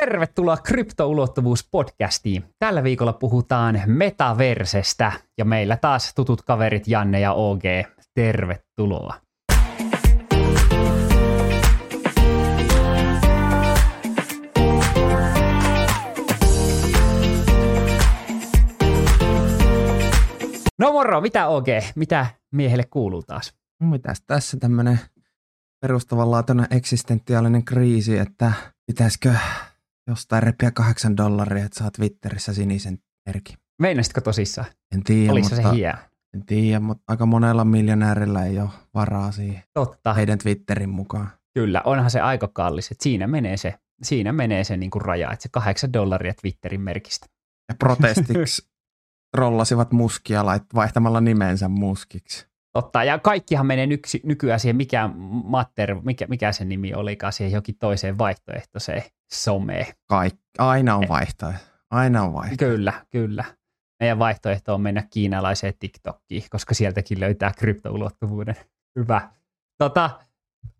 Tervetuloa Kryptoulottuvuus-podcastiin. Tällä viikolla puhutaan metaversestä ja meillä taas tutut kaverit Janne ja OG. Tervetuloa. No moro, mitä OG? Mitä miehelle kuuluu taas? Mitäs tässä tämmönen perustavanlaatuinen eksistentiaalinen kriisi, että pitäisikö jostain repiä kahdeksan dollaria, että saat Twitterissä sinisen merkin. Meinasitko tosissaan? En tiedä, Oliko mutta, se hieno? en tiedä, mutta aika monella miljonäärillä ei ole varaa siihen Totta. heidän Twitterin mukaan. Kyllä, onhan se aika kallis. Että siinä menee se, siinä menee se niin kuin raja, että se kahdeksan dollaria Twitterin merkistä. Ja protestiksi rollasivat muskia vaihtamalla nimensä muskiksi. Totta, ja kaikkihan menee nyksy, nykyään siihen, mikä Matter, mikä, mikä sen nimi olikaan, siihen jokin toiseen vaihtoehtoiseen someen. Kaik- aina on vaihtoehto. Aina on vaihtoehto. Kyllä, kyllä. Meidän vaihtoehto on mennä kiinalaiseen TikTokkiin, koska sieltäkin löytää kryptoulottuvuuden. Hyvä. Tota,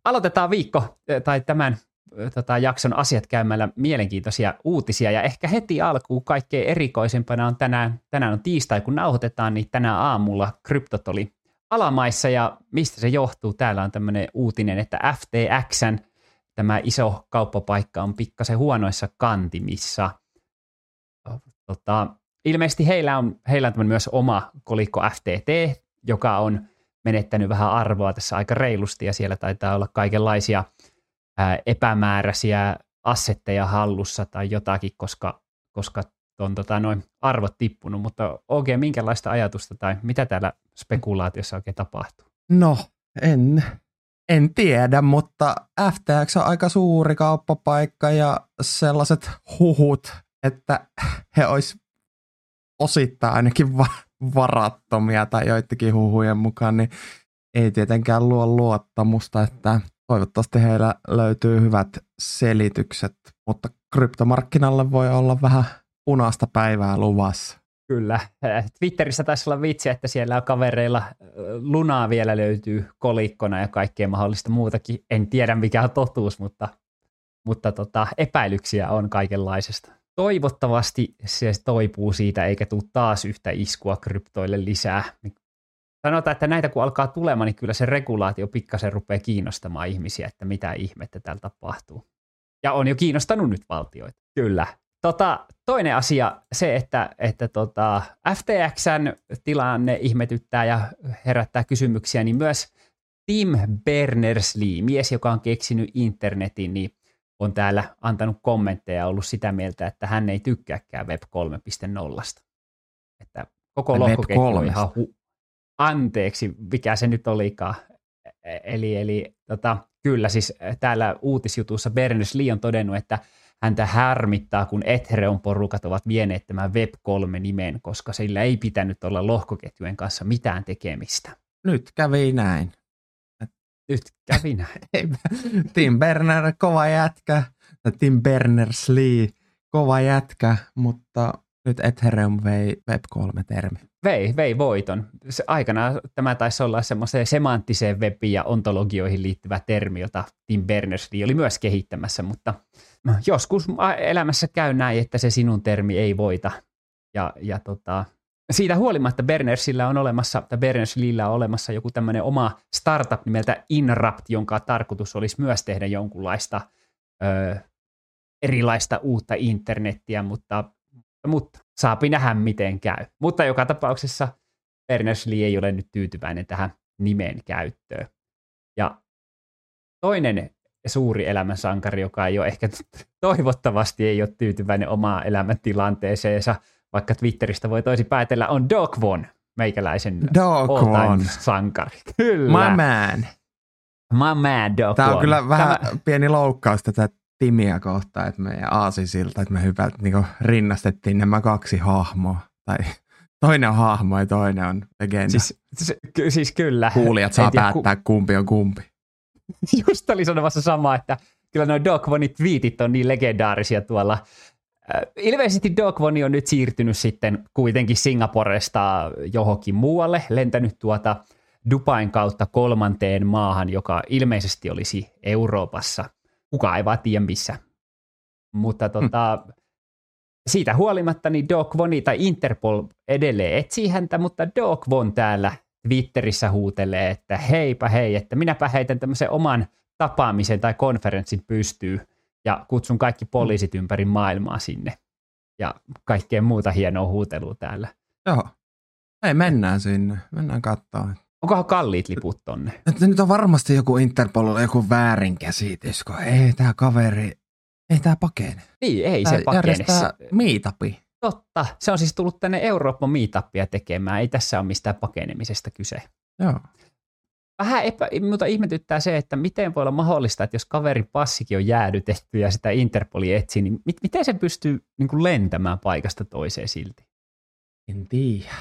aloitetaan viikko eh, tai tämän eh, tota, jakson asiat käymällä mielenkiintoisia uutisia. Ja ehkä heti alkuun kaikkein erikoisempana on tänään, tänään on tiistai, kun nauhoitetaan, niin tänään aamulla kryptot oli alamaissa ja mistä se johtuu? Täällä on tämmöinen uutinen, että FTXn tämä iso kauppapaikka on pikkasen huonoissa kantimissa. Tota, ilmeisesti heillä on, heillä on myös oma kolikko FTT, joka on menettänyt vähän arvoa tässä aika reilusti ja siellä taitaa olla kaikenlaisia ää, epämääräisiä assetteja hallussa tai jotakin, koska, koska on tota, noin arvot tippunut, mutta oikein minkälaista ajatusta tai mitä täällä spekulaatiossa oikein tapahtuu? No, en, en tiedä, mutta FTX on aika suuri kauppapaikka ja sellaiset huhut, että he olisi osittain ainakin va- varattomia tai joidenkin huhujen mukaan, niin ei tietenkään luo luottamusta, että toivottavasti heillä löytyy hyvät selitykset, mutta kryptomarkkinalle voi olla vähän punaista päivää luvassa. Kyllä. Twitterissä taisi olla vitsi, että siellä on kavereilla äh, lunaa vielä löytyy kolikkona ja kaikkea mahdollista muutakin. En tiedä mikä on totuus, mutta, mutta tota, epäilyksiä on kaikenlaisesta. Toivottavasti se toipuu siitä eikä tule taas yhtä iskua kryptoille lisää. Sanotaan, että näitä kun alkaa tulemaan, niin kyllä se regulaatio pikkasen rupeaa kiinnostamaan ihmisiä, että mitä ihmettä täällä tapahtuu. Ja on jo kiinnostanut nyt valtioita. Kyllä. Tota, toinen asia, se, että, että tota, FTXn tilanne ihmetyttää ja herättää kysymyksiä, niin myös Tim Berners-Lee, mies, joka on keksinyt internetin, niin on täällä antanut kommentteja ja ollut sitä mieltä, että hän ei tykkääkään Web 3.0. Että koko lohkoketju on 3:sta. ihan hu- anteeksi, mikä se nyt olikaan. E- Eli, eli tota, kyllä siis täällä uutisjutussa Berners-Lee on todennut, että häntä harmittaa, kun Ethereum-porukat ovat vieneet tämän Web3-nimen, koska sillä ei pitänyt olla lohkoketjujen kanssa mitään tekemistä. Nyt kävi näin. Nyt kävi näin. Tim Berner, kova jätkä. Tim Berners-Lee, kova jätkä, mutta nyt Ethereum vei Web3-termi. Vei, vei voiton. Se, aikanaan tämä taisi olla semmoiseen semanttiseen webiin ja ontologioihin liittyvä termi, jota Tim Berners-Lee oli myös kehittämässä, mutta joskus elämässä käy näin, että se sinun termi ei voita. Ja, ja tota, siitä huolimatta Bernersillä on olemassa, tai Berners-Leellä on olemassa joku tämmöinen oma startup nimeltä Inrupt, jonka tarkoitus olisi myös tehdä jonkunlaista ö, erilaista uutta internettiä, mutta, mutta saapi nähdä miten käy. Mutta joka tapauksessa Berners-Lee ei ole nyt tyytyväinen tähän nimen käyttöön. Ja toinen suuri elämänsankari, joka ei ole ehkä toivottavasti ei ole tyytyväinen omaan elämäntilanteeseensa, vaikka Twitteristä voi toisi päätellä, on Doc Von, meikäläisen Doc Von. sankari. Kyllä. My man. My man, Doc Tämä on Von. kyllä vähän Tämä, pieni loukkaus tätä Timiä kohtaan, että meidän aasisilta, että me hyvältä niin rinnastettiin nämä kaksi hahmoa. Tai toinen on hahmo ja toinen on legenda. Siis, ky- siis kyllä. Kuulijat saa tiedä, päättää, kumpi on kumpi. Just oli sanomassa sama, että kyllä nuo Doc Vonin twiitit on niin legendaarisia tuolla. Äh, Ilmeisesti Doc Von on nyt siirtynyt sitten kuitenkin Singaporesta johonkin muualle, lentänyt tuota Dubain kautta kolmanteen maahan, joka ilmeisesti olisi Euroopassa. Kuka ei vaan tiedä missä Mutta tota, mm. siitä huolimatta niin Doc Voni tai Interpol edelleen etsii häntä, mutta Doc Von täällä Twitterissä huutelee, että heipä hei, että minäpä heitän tämmöisen oman tapaamisen tai konferenssin pystyy ja kutsun kaikki poliisit ympäri maailmaa sinne ja kaikkea muuta hienoa huutelua täällä. Joo. Ei, mennään sinne. Mennään katsoa. Onkohan kalliit liput tonne? Että nyt on varmasti joku Interpol, joku väärinkäsitys, kun ei tämä kaveri, ei tämä pakene. Niin, ei tää se pakene. Järjestää meetupi. Totta. Se on siis tullut tänne Euroopan meetupia tekemään. Ei tässä ole mistään pakenemisesta kyse. Joo. Vähän epä, mutta ihmetyttää se, että miten voi olla mahdollista, että jos kaverin passikin on jäädytetty ja sitä Interpoli etsii, niin mit, miten se pystyy niin kuin lentämään paikasta toiseen silti? En tiedä.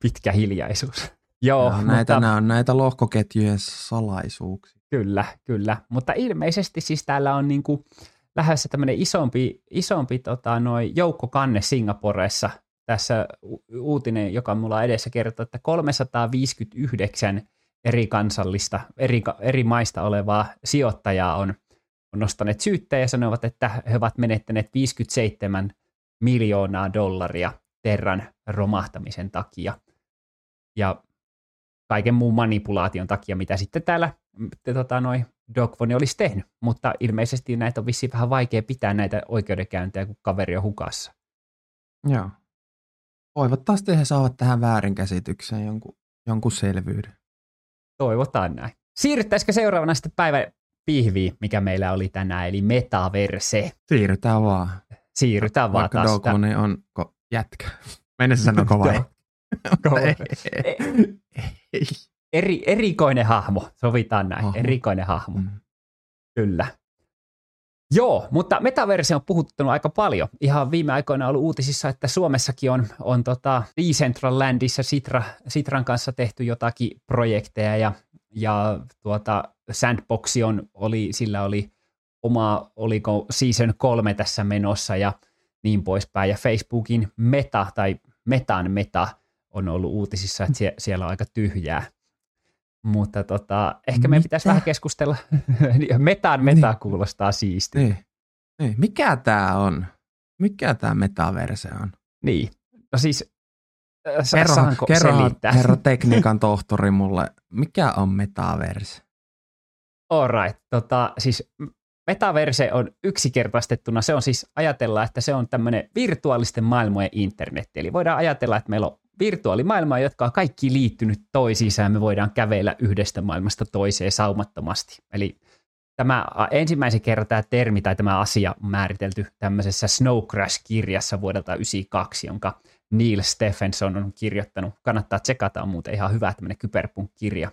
Pitkä hiljaisuus. Joo, on, näitä, mutta, nämä on näitä lohkoketjujen salaisuuksia. Kyllä, kyllä. Mutta ilmeisesti siis täällä on niin kuin lähdössä tämmöinen isompi, isompi tota, noi joukkokanne Singaporessa. Tässä uutinen, joka mulla on edessä kertoo, että 359 eri kansallista, eri, eri maista olevaa sijoittajaa on, on nostaneet syytteen ja sanovat, että he ovat menettäneet 57 miljoonaa dollaria Terran romahtamisen takia. Ja kaiken muun manipulaation takia, mitä sitten täällä tota, noi Dogvoni olisi tehnyt. Mutta ilmeisesti näitä on vissiin vähän vaikea pitää näitä oikeudenkäyntejä, kun kaveri on hukassa. Joo. Toivottavasti he saavat tähän väärinkäsitykseen jonkun, jonkun selvyyden. Toivotaan näin. Siirryttäisikö seuraavana sitten päivän pihviin, mikä meillä oli tänään, eli metaverse. Siirrytään vaan. Siirrytään vaan Vaikka Dogvoni on ko- jätkä. Mennessä sanoa kova Eri, erikoinen hahmo, sovitaan näin, hahmo. erikoinen hahmo. Mm. Kyllä. Joo, mutta metaverse on puhuttanut aika paljon. Ihan viime aikoina on ollut uutisissa, että Suomessakin on, on tota Decentralandissa Sitra, Sitran kanssa tehty jotakin projekteja ja, ja tuota Sandboxi on, oli, sillä oli oma, oliko season kolme tässä menossa ja niin poispäin. Ja Facebookin meta tai metan meta on ollut uutisissa, että sie, siellä on aika tyhjää. Mutta tota, ehkä meidän pitäisi vähän keskustella. metan meta niin. kuulostaa siistiä. Niin. niin. Mikä tämä on? Mikä tämä metaverse on? Niin. No siis, kerro, saanko kerro, selittää? Herra tekniikan tohtori mulle, mikä on metaverse? Alright, tota, siis metaverse on yksinkertaistettuna, se on siis ajatella, että se on tämmöinen virtuaalisten maailmojen internet. Eli voidaan ajatella, että meillä on virtuaalimaailmaa, jotka on kaikki liittynyt toisiinsa ja me voidaan kävellä yhdestä maailmasta toiseen saumattomasti. Eli tämä ensimmäisen kerran tämä termi tai tämä asia on määritelty tämmöisessä Snow Crash-kirjassa vuodelta 1992, jonka Neil Stephenson on kirjoittanut. Kannattaa tsekata, on muuten ihan hyvä tämmöinen kyberpunk-kirja.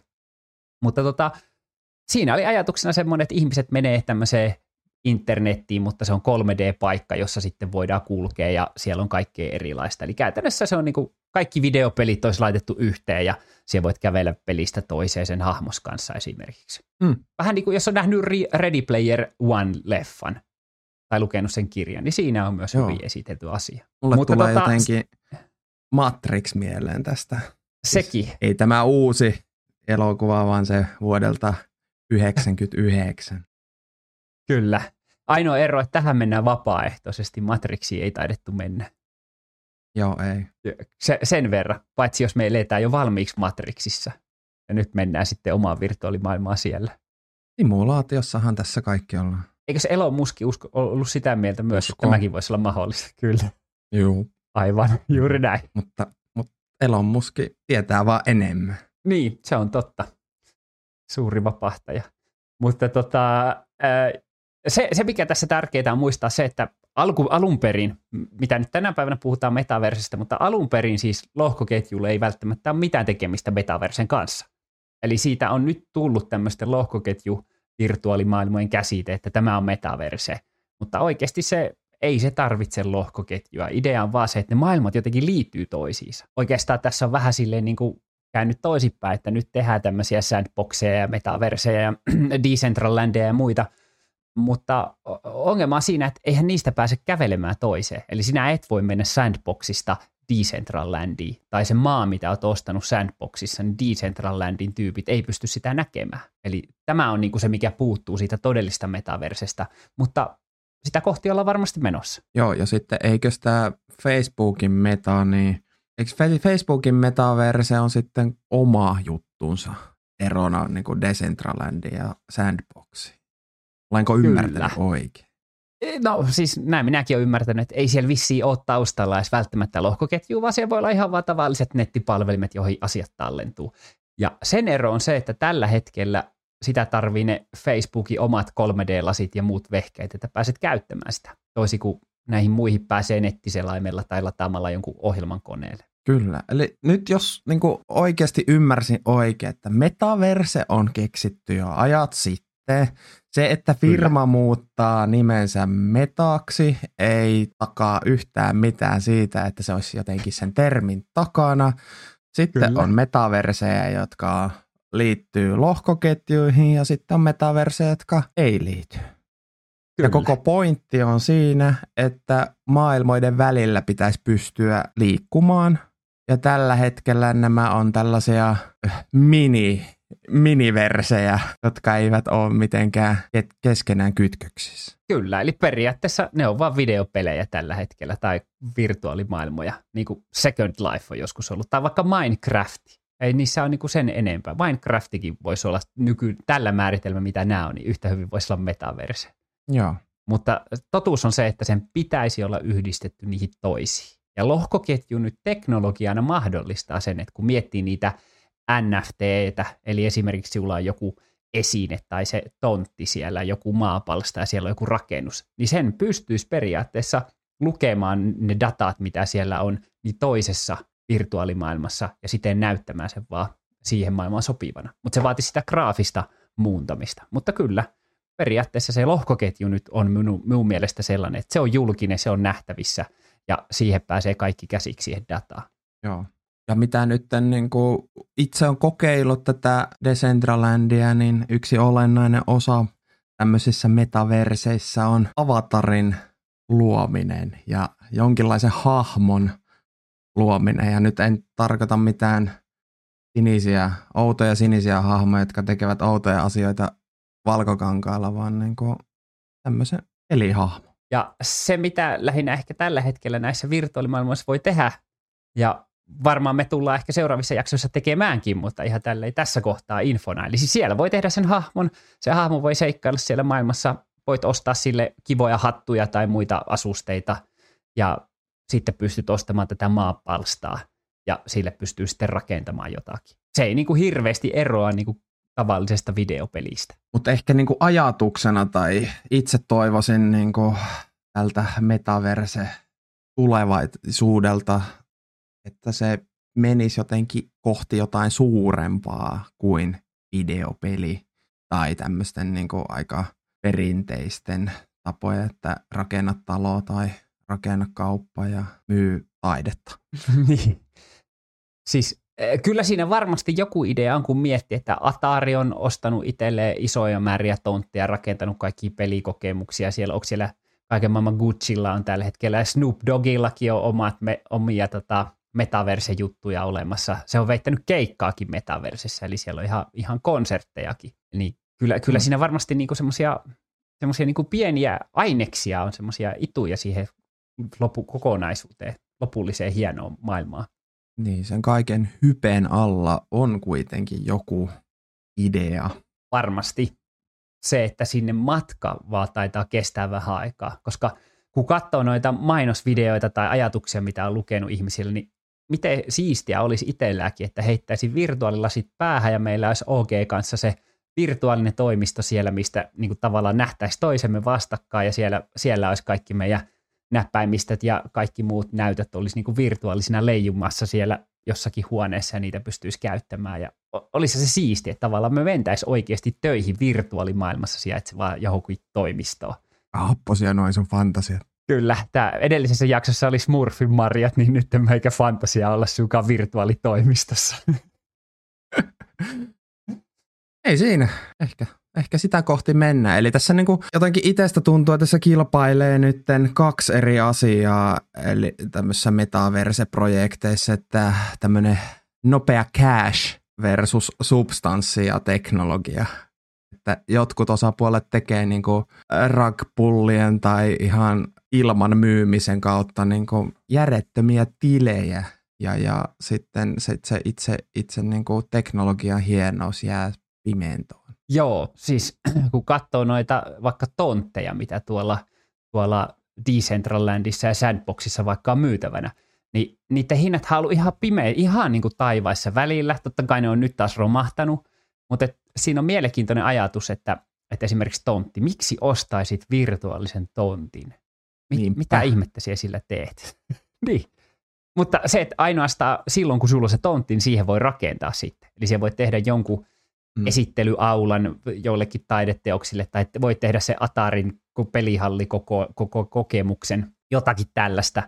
Mutta tota, siinä oli ajatuksena semmoinen, että ihmiset menee tämmöiseen internettiin, mutta se on 3D-paikka, jossa sitten voidaan kulkea ja siellä on kaikkea erilaista. Eli käytännössä se on niin kuin kaikki videopelit olisi laitettu yhteen ja siellä voit kävellä pelistä toiseen sen hahmos kanssa esimerkiksi. Mm. Vähän niin kuin jos on nähnyt Ready Player One-leffan tai lukenut sen kirjan, niin siinä on myös Joo. hyvin esitelty asia. Mulle Mutta tulee tota, jotenkin Matrix mieleen tästä. Sekin. Siis ei tämä uusi elokuva, vaan se vuodelta 99. Kyllä. Ainoa ero, että tähän mennään vapaaehtoisesti. Matrixiin ei taidettu mennä. Joo, ei. Se, sen verran, paitsi jos me eletään jo valmiiksi Matrixissa. Ja nyt mennään sitten omaan virtuaalimaailmaan siellä. Simulaatiossahan tässä kaikki ollaan. Eikö se Elon Musk usko, ollut sitä mieltä myös, Usko. että tämäkin voisi olla mahdollista? Kyllä. Joo. Aivan, juuri näin. Mutta, mutta Elon Musk tietää vaan enemmän. Niin, se on totta. Suuri vapahtaja. Mutta tota, se, se, mikä tässä tärkeää on muistaa se, että alku, alun perin, mitä nyt tänä päivänä puhutaan metaversista, mutta alun perin siis lohkoketjulle ei välttämättä ole mitään tekemistä metaversen kanssa. Eli siitä on nyt tullut tämmöisten lohkoketju virtuaalimaailmojen käsite, että tämä on metaverse. Mutta oikeasti se ei se tarvitse lohkoketjua. Idea on vaan se, että ne maailmat jotenkin liittyy toisiinsa. Oikeastaan tässä on vähän silleen niin kuin käynyt toisinpäin, että nyt tehdään tämmöisiä sandboxeja ja metaverseja ja Decentralandia ja muita – mutta ongelma on siinä, että eihän niistä pääse kävelemään toiseen. Eli sinä et voi mennä Sandboxista Decentralandiin, tai se maa, mitä olet ostanut Sandboxissa, niin Decentralandin tyypit ei pysty sitä näkemään. Eli tämä on niin se, mikä puuttuu siitä todellista metaversesta. Mutta sitä kohti ollaan varmasti menossa. Joo, ja sitten eikö tämä Facebookin meta, niin eikö Facebookin metaverse on sitten oma juttunsa erona niin kuin Decentralandin ja Sandboxin? Olenko ymmärtänyt Kyllä. oikein? E, no siis näin minäkin olen ymmärtänyt, että ei siellä vissiin ole taustalla edes välttämättä lohkoketju, vaan siellä voi olla ihan vaan tavalliset nettipalvelimet, joihin asiat tallentuu. Ja sen ero on se, että tällä hetkellä sitä tarvii ne Facebookin omat 3D-lasit ja muut vehkeet, että pääset käyttämään sitä. Toisin kuin näihin muihin pääsee nettiselaimella tai lataamalla jonkun ohjelman koneelle. Kyllä. Eli nyt jos niin oikeasti ymmärsin oikein, että metaverse on keksitty jo ajat sitten. Se, että firma Kyllä. muuttaa nimensä metaksi, ei takaa yhtään mitään siitä, että se olisi jotenkin sen termin takana. Sitten Kyllä. on metaverseja, jotka liittyy lohkoketjuihin ja sitten on metaverseja, jotka ei liity. Kyllä. Ja koko pointti on siinä, että maailmoiden välillä pitäisi pystyä liikkumaan. Ja tällä hetkellä nämä on tällaisia äh, mini, miniversejä, jotka eivät ole mitenkään keskenään kytköksissä. Kyllä, eli periaatteessa ne on vain videopelejä tällä hetkellä tai virtuaalimaailmoja, niin kuin Second Life on joskus ollut, tai vaikka Minecraft. Ei niissä ole niin sen enempää. Minecraftikin voisi olla nyky, tällä määritelmä, mitä nämä on, niin yhtä hyvin voisi olla metaverse. Joo. Mutta totuus on se, että sen pitäisi olla yhdistetty niihin toisiin. Ja lohkoketju nyt teknologiana mahdollistaa sen, että kun miettii niitä NFTtä, eli esimerkiksi sinulla on joku esine tai se tontti siellä, joku maapalsta ja siellä on joku rakennus, niin sen pystyisi periaatteessa lukemaan ne datat, mitä siellä on, niin toisessa virtuaalimaailmassa ja siten näyttämään sen vaan siihen maailmaan sopivana. Mutta se vaatii sitä graafista muuntamista. Mutta kyllä, periaatteessa se lohkoketju nyt on minun, minun mielestä sellainen, että se on julkinen, se on nähtävissä ja siihen pääsee kaikki käsiksi siihen dataan. Joo. Ja mitä nyt niin kuin itse on kokeillut tätä Decentralandia, niin yksi olennainen osa tämmöisissä metaverseissa on avatarin luominen ja jonkinlaisen hahmon luominen. Ja nyt en tarkoita mitään sinisiä, outoja sinisiä hahmoja, jotka tekevät outoja asioita valkokankaalla, vaan niin kuin tämmöisen elihahmo. Ja se, mitä lähinnä ehkä tällä hetkellä näissä virtuaalimaailmoissa voi tehdä, ja varmaan me tullaan ehkä seuraavissa jaksoissa tekemäänkin, mutta ihan tälle tässä kohtaa infona. Eli siis siellä voi tehdä sen hahmon, se hahmo voi seikkailla siellä maailmassa, voit ostaa sille kivoja hattuja tai muita asusteita, ja sitten pystyt ostamaan tätä maapalstaa, ja sille pystyy sitten rakentamaan jotakin. Se ei niin kuin hirveästi eroa niin kuin tavallisesta videopelistä. Mutta ehkä niin kuin ajatuksena tai itse toivoisin niin kuin tältä metaverse tulevaisuudelta, että se menisi jotenkin kohti jotain suurempaa kuin videopeli tai tämmöisten niin kuin aika perinteisten tapoja, että rakenna talo tai rakenna kauppa ja myy taidetta. niin. Siis Eh, kyllä siinä varmasti joku idea on, kun miettii, että Atari on ostanut itselleen isoja määriä tontteja, rakentanut kaikki pelikokemuksia. Siellä onko siellä kaiken maailman Gucciilla on tällä hetkellä, ja Snoop Doggillakin on omat me, omia tota, metaverse-juttuja olemassa. Se on veittänyt keikkaakin metaversessä, eli siellä on ihan, ihan konserttejakin. Eli kyllä, kyllä mm. siinä varmasti niinku semmoisia semmoisia niinku pieniä aineksia on semmoisia ituja siihen lopu, kokonaisuuteen, lopulliseen hienoon maailmaan. Niin, sen kaiken hypen alla on kuitenkin joku idea. Varmasti se, että sinne matka vaan taitaa kestää vähän aikaa, koska kun katsoo noita mainosvideoita tai ajatuksia, mitä on lukenut ihmisille, niin miten siistiä olisi itselläkin, että heittäisi virtuaalilasit päähän ja meillä olisi OG kanssa se virtuaalinen toimisto siellä, mistä niin kuin tavallaan nähtäisi toisemme vastakkain ja siellä, siellä olisi kaikki meidän näppäimistöt ja kaikki muut näytöt olisi niin kuin virtuaalisina leijumassa siellä jossakin huoneessa ja niitä pystyisi käyttämään. Ja olisi se siisti, että tavallaan me mentäisiin oikeasti töihin virtuaalimaailmassa sijaitsevaan johonkin toimistoon. Happosia noin sun fantasia. Kyllä, tämä edellisessä jaksossa oli Smurfin marjat, niin nyt meikä fantasia olla sukaan virtuaalitoimistossa. Ei siinä, ehkä ehkä sitä kohti mennä. Eli tässä niin kuin jotenkin itsestä tuntuu, että tässä kilpailee nyt kaksi eri asiaa, eli tämmöisissä metaverse-projekteissa, että tämmöinen nopea cash versus substanssi ja teknologia. että jotkut osapuolet tekee niin kuin ragpullien tai ihan ilman myymisen kautta niin kuin järjettömiä tilejä ja, ja sitten se, se itse, itse niin kuin teknologian hienous jää pimentoon. Joo, siis kun katsoo noita vaikka tontteja, mitä tuolla, tuolla Decentralandissa ja Sandboxissa vaikka on myytävänä, niin niiden hinnat on ihan pimeä, ihan niin kuin taivaissa välillä. Totta kai ne on nyt taas romahtanut, mutta et, siinä on mielenkiintoinen ajatus, että, että esimerkiksi tontti, miksi ostaisit virtuaalisen tontin? Mit, mitä ihmettä siellä sillä teet? niin. Mutta se, että ainoastaan silloin, kun sulla on se tontti, niin siihen voi rakentaa sitten. Eli siihen voi tehdä jonkun mm. esittelyaulan jollekin taideteoksille, tai voi tehdä se Atarin pelihalli koko, koko kokemuksen, jotakin tällaista,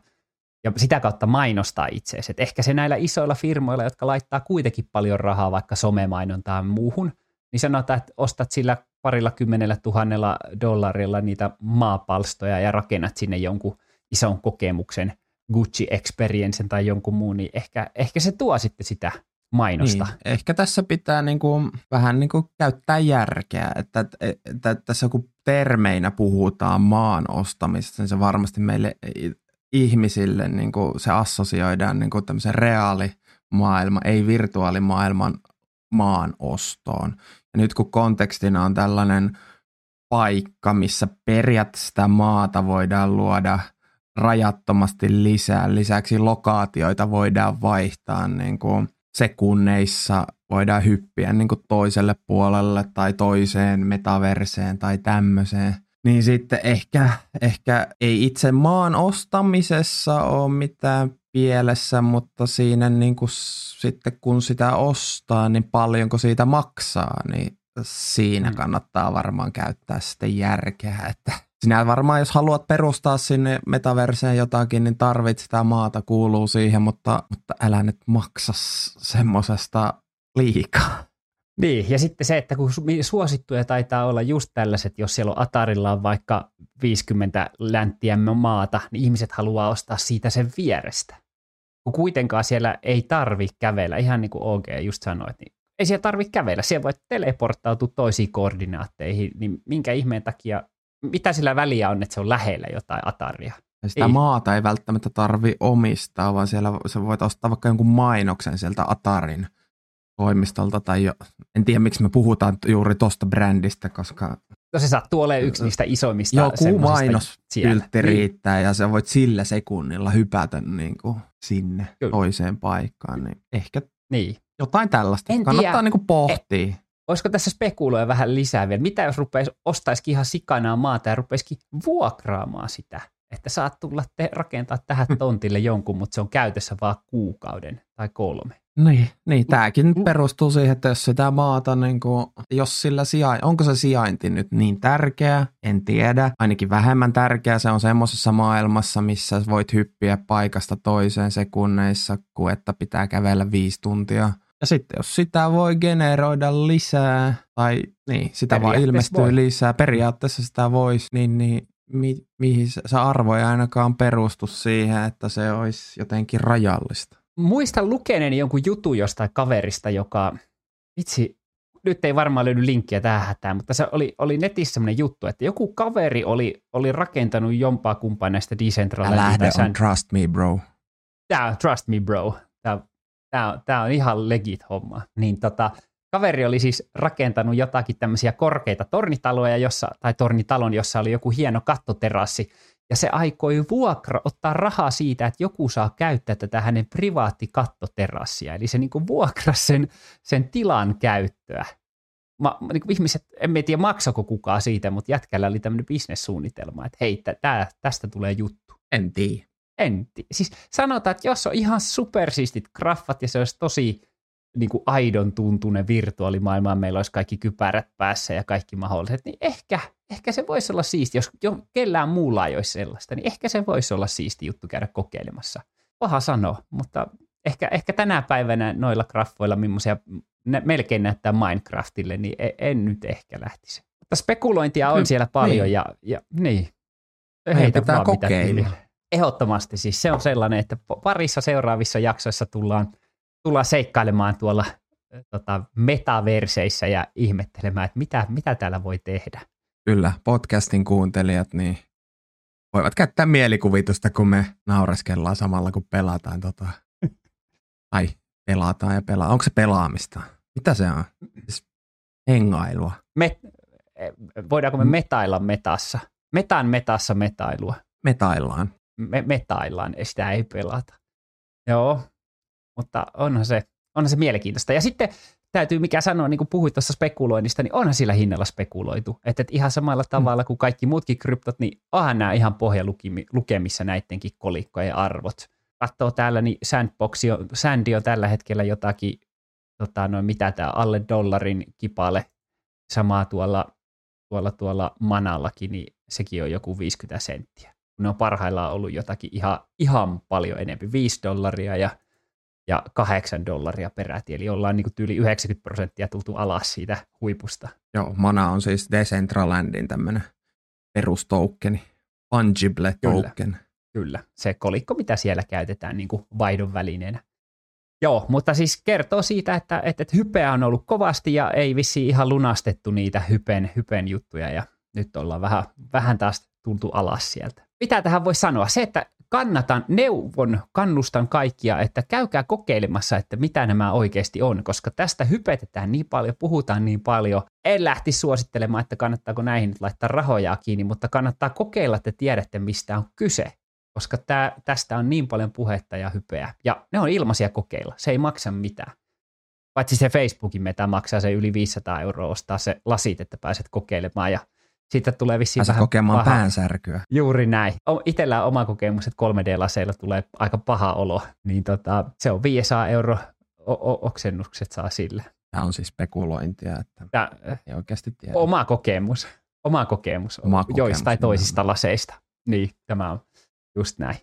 ja sitä kautta mainostaa itseäsi. Et ehkä se näillä isoilla firmoilla, jotka laittaa kuitenkin paljon rahaa vaikka somemainontaan muuhun, niin sanotaan, että ostat sillä parilla kymmenellä tuhannella dollarilla niitä maapalstoja ja rakennat sinne jonkun ison kokemuksen, Gucci Experiencen tai jonkun muun, niin ehkä, ehkä se tuo sitten sitä mainosta. Niin, ehkä tässä pitää niin kuin, vähän niin kuin käyttää järkeä, että, että, että tässä kun termeinä puhutaan maan ostamista, niin se varmasti meille ihmisille niin kuin se assosioidaan niin kuin tämmöisen reaalimaailman, ei virtuaalimaailman maan ostoon. Ja nyt kun kontekstina on tällainen paikka, missä periaatteessa sitä maata voidaan luoda rajattomasti lisää. Lisäksi lokaatioita voidaan vaihtaa niin kuin sekunneissa, voidaan hyppiä niin kuin toiselle puolelle tai toiseen metaverseen tai tämmöiseen. Niin sitten ehkä, ehkä ei itse maan ostamisessa ole mitään pielessä, mutta siinä niin kuin sitten kun sitä ostaa, niin paljonko siitä maksaa, niin siinä mm. kannattaa varmaan käyttää sitten järkeä, että sinä varmaan jos haluat perustaa sinne metaverseen jotakin, niin tarvit sitä maata, kuuluu siihen, mutta, mutta älä nyt maksa semmosesta liikaa. Niin, ja sitten se, että kun suosittuja taitaa olla just tällaiset, jos siellä on Atarilla on vaikka 50 länttiä maata, niin ihmiset haluaa ostaa siitä sen vierestä. Kun kuitenkaan siellä ei tarvi kävellä, ihan niin kuin OG just sanoit, niin ei siellä tarvi kävellä. Siellä voi teleporttautua toisiin koordinaatteihin, niin minkä ihmeen takia, mitä sillä väliä on, että se on lähellä jotain Ataria? Ja sitä ei. maata ei välttämättä tarvi omistaa, vaan siellä sä voit ostaa vaikka jonkun mainoksen sieltä Atarin toimistolta tai jo, en tiedä miksi me puhutaan juuri tuosta brändistä, koska... No se sattuu olemaan yksi niistä isoimmista Joku mainos niin. riittää ja sä voit sillä sekunnilla hypätä niin kuin sinne Kyllä. toiseen paikkaan, niin ehkä niin. jotain tällaista. En Kannattaa tiedä. niin kuin pohtia. E- Olisiko tässä spekuloja vähän lisää vielä? Mitä jos rupeisi ostaisikin ihan sikanaa maata ja rupeisikin vuokraamaan sitä? Että saat tulla te- rakentaa tähän tontille jonkun, mutta se on käytössä vaan kuukauden tai kolme. Niin, niin tämäkin perustuu siihen, että jos sitä maata, niin kuin, jos sillä sijain, onko se sijainti nyt niin tärkeä, en tiedä. Ainakin vähemmän tärkeä se on semmoisessa maailmassa, missä voit hyppiä paikasta toiseen sekunneissa, kuin että pitää kävellä viisi tuntia. Ja sitten jos sitä voi generoida lisää, tai niin, sitä vaan ilmestyy voi. lisää, periaatteessa sitä voisi, niin, niin mi, mihin se arvo ei ainakaan perustu siihen, että se olisi jotenkin rajallista muistan lukeneeni jonkun jutun jostain kaverista, joka, vitsi, nyt ei varmaan löydy linkkiä tähän hätään, mutta se oli, oli netissä sellainen juttu, että joku kaveri oli, oli rakentanut jompaa kumpaa näistä Decentraland. Lähde on Trust Me Bro. Tämä Trust Me Bro. Tämä, tämä, tämä on ihan legit homma. Niin tota, kaveri oli siis rakentanut jotakin tämmöisiä korkeita tornitaloja, jossa, tai tornitalon, jossa oli joku hieno kattoterassi, ja se aikoi vuokra ottaa rahaa siitä, että joku saa käyttää tätä hänen privaattikattoterassia. Eli se niin kuin vuokrasi sen, sen tilan käyttöä. Ma, niin kuin ihmiset, en tiedä maksako kukaan siitä, mutta jätkällä oli tämmöinen bisnessuunnitelma, että hei, tää, tästä tulee juttu. En tiedä. En tiedä. Siis sanotaan, että jos on ihan supersiistit graffat ja se olisi tosi niin kuin aidon tuntunen virtuaalimaailma, meillä olisi kaikki kypärät päässä ja kaikki mahdolliset, niin ehkä, ehkä se voisi olla siisti, jos jo kellään muulla ei olisi sellaista, niin ehkä se voisi olla siisti juttu käydä kokeilemassa. Paha sanoa, mutta ehkä, ehkä tänä päivänä noilla graffoilla, millaisia ne melkein näyttää Minecraftille, niin en, en nyt ehkä lähtisi. Mutta spekulointia on siellä paljon niin. ja, ja niin. Heitä pitää kokeilla. Ehdottomasti siis se on sellainen, että parissa seuraavissa jaksoissa tullaan – tullaan seikkailemaan tuolla tota, metaverseissä ja ihmettelemään, että mitä, mitä täällä voi tehdä. Kyllä, podcastin kuuntelijat niin voivat käyttää mielikuvitusta, kun me naureskellaan samalla, kun pelataan. Tota, tai pelataan ja pelaa. Onko se pelaamista? Mitä se on? Siis hengailua. Me, voidaanko me metailla metassa? Metan metassa metailua. Metaillaan. Me, metaillaan, sitä ei pelata. Joo, mutta onhan se, onhan se mielenkiintoista. Ja sitten täytyy mikä sanoa, niin kuin puhuit tuossa spekuloinnista, niin onhan sillä hinnalla spekuloitu. Että et ihan samalla mm. tavalla kuin kaikki muutkin kryptot, niin onhan nämä ihan pohjalukemissa näidenkin kolikkojen arvot. Katsoo täällä, niin Sandbox, Sandy on tällä hetkellä jotakin, tota, noin mitä tämä, alle dollarin kipale. Samaa tuolla, tuolla, tuolla Manallakin, niin sekin on joku 50 senttiä. Ne on parhaillaan ollut jotakin ihan, ihan paljon enemmän, 5 dollaria ja ja 8 dollaria peräti, eli ollaan niin kuin tyyli 90 prosenttia tultu alas siitä huipusta. Joo, Mana on siis Decentralandin tämmöinen perustoukkeni, fungible token. Kyllä, kyllä, se kolikko, mitä siellä käytetään niin kuin vaihdon välineenä. Joo, mutta siis kertoo siitä, että, että, että hypeä on ollut kovasti ja ei vissi ihan lunastettu niitä hypen, hypen juttuja ja nyt ollaan vähän, vähän taas tultu alas sieltä. Mitä tähän voi sanoa? Se, että kannatan, neuvon, kannustan kaikkia, että käykää kokeilemassa, että mitä nämä oikeasti on, koska tästä hypetetään niin paljon, puhutaan niin paljon. En lähti suosittelemaan, että kannattaako näihin nyt laittaa rahoja kiinni, mutta kannattaa kokeilla, että tiedätte, mistä on kyse, koska tää, tästä on niin paljon puhetta ja hypeä. Ja ne on ilmaisia kokeilla, se ei maksa mitään. Paitsi se Facebookin metä maksaa se yli 500 euroa ostaa se lasit, että pääset kokeilemaan ja siitä tulee vissiin Pääsä vähän kokemaan paha. päänsärkyä. Juuri näin. Itellä on oma kokemus, että 3D-laseilla tulee aika paha olo, niin tota, se on 500 euro o- oksennukset saa sille. Tämä on siis spekulointia, että Tää, ei oikeasti tiedä. oma kokemus. Oma kokemus, Oma kokemus, joistain toisista laseista. Niin, tämä on just näin.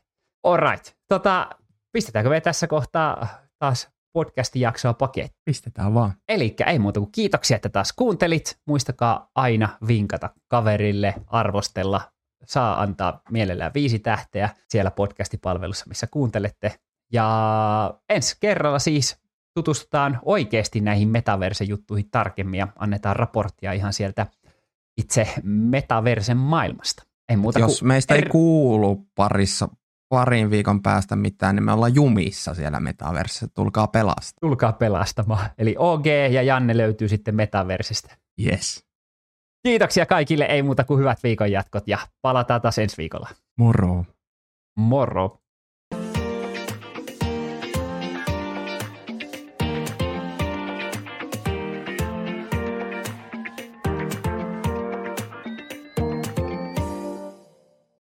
Alright. Tota, pistetäänkö me tässä kohtaa taas podcastin jaksoa paketti? Pistetään vaan. Eli ei muuta kuin kiitoksia, että taas kuuntelit. Muistakaa aina vinkata kaverille, arvostella. Saa antaa mielellään viisi tähteä siellä podcastipalvelussa, missä kuuntelette. Ja ensi kerralla siis tutustutaan oikeasti näihin metaverse-juttuihin tarkemmin ja annetaan raporttia ihan sieltä itse metaversen maailmasta. Ei muuta Jos meistä ei er- kuulu parissa, parin viikon päästä mitään, niin me ollaan jumissa siellä metaversessa. Tulkaa pelastaa. tulkaa pelastamaan. Eli OG ja Janne löytyy sitten metaversesta. Yes. Kiitoksia kaikille, ei muuta kuin hyvät viikon jatkot ja palataan taas ensi viikolla. Moro. Moro!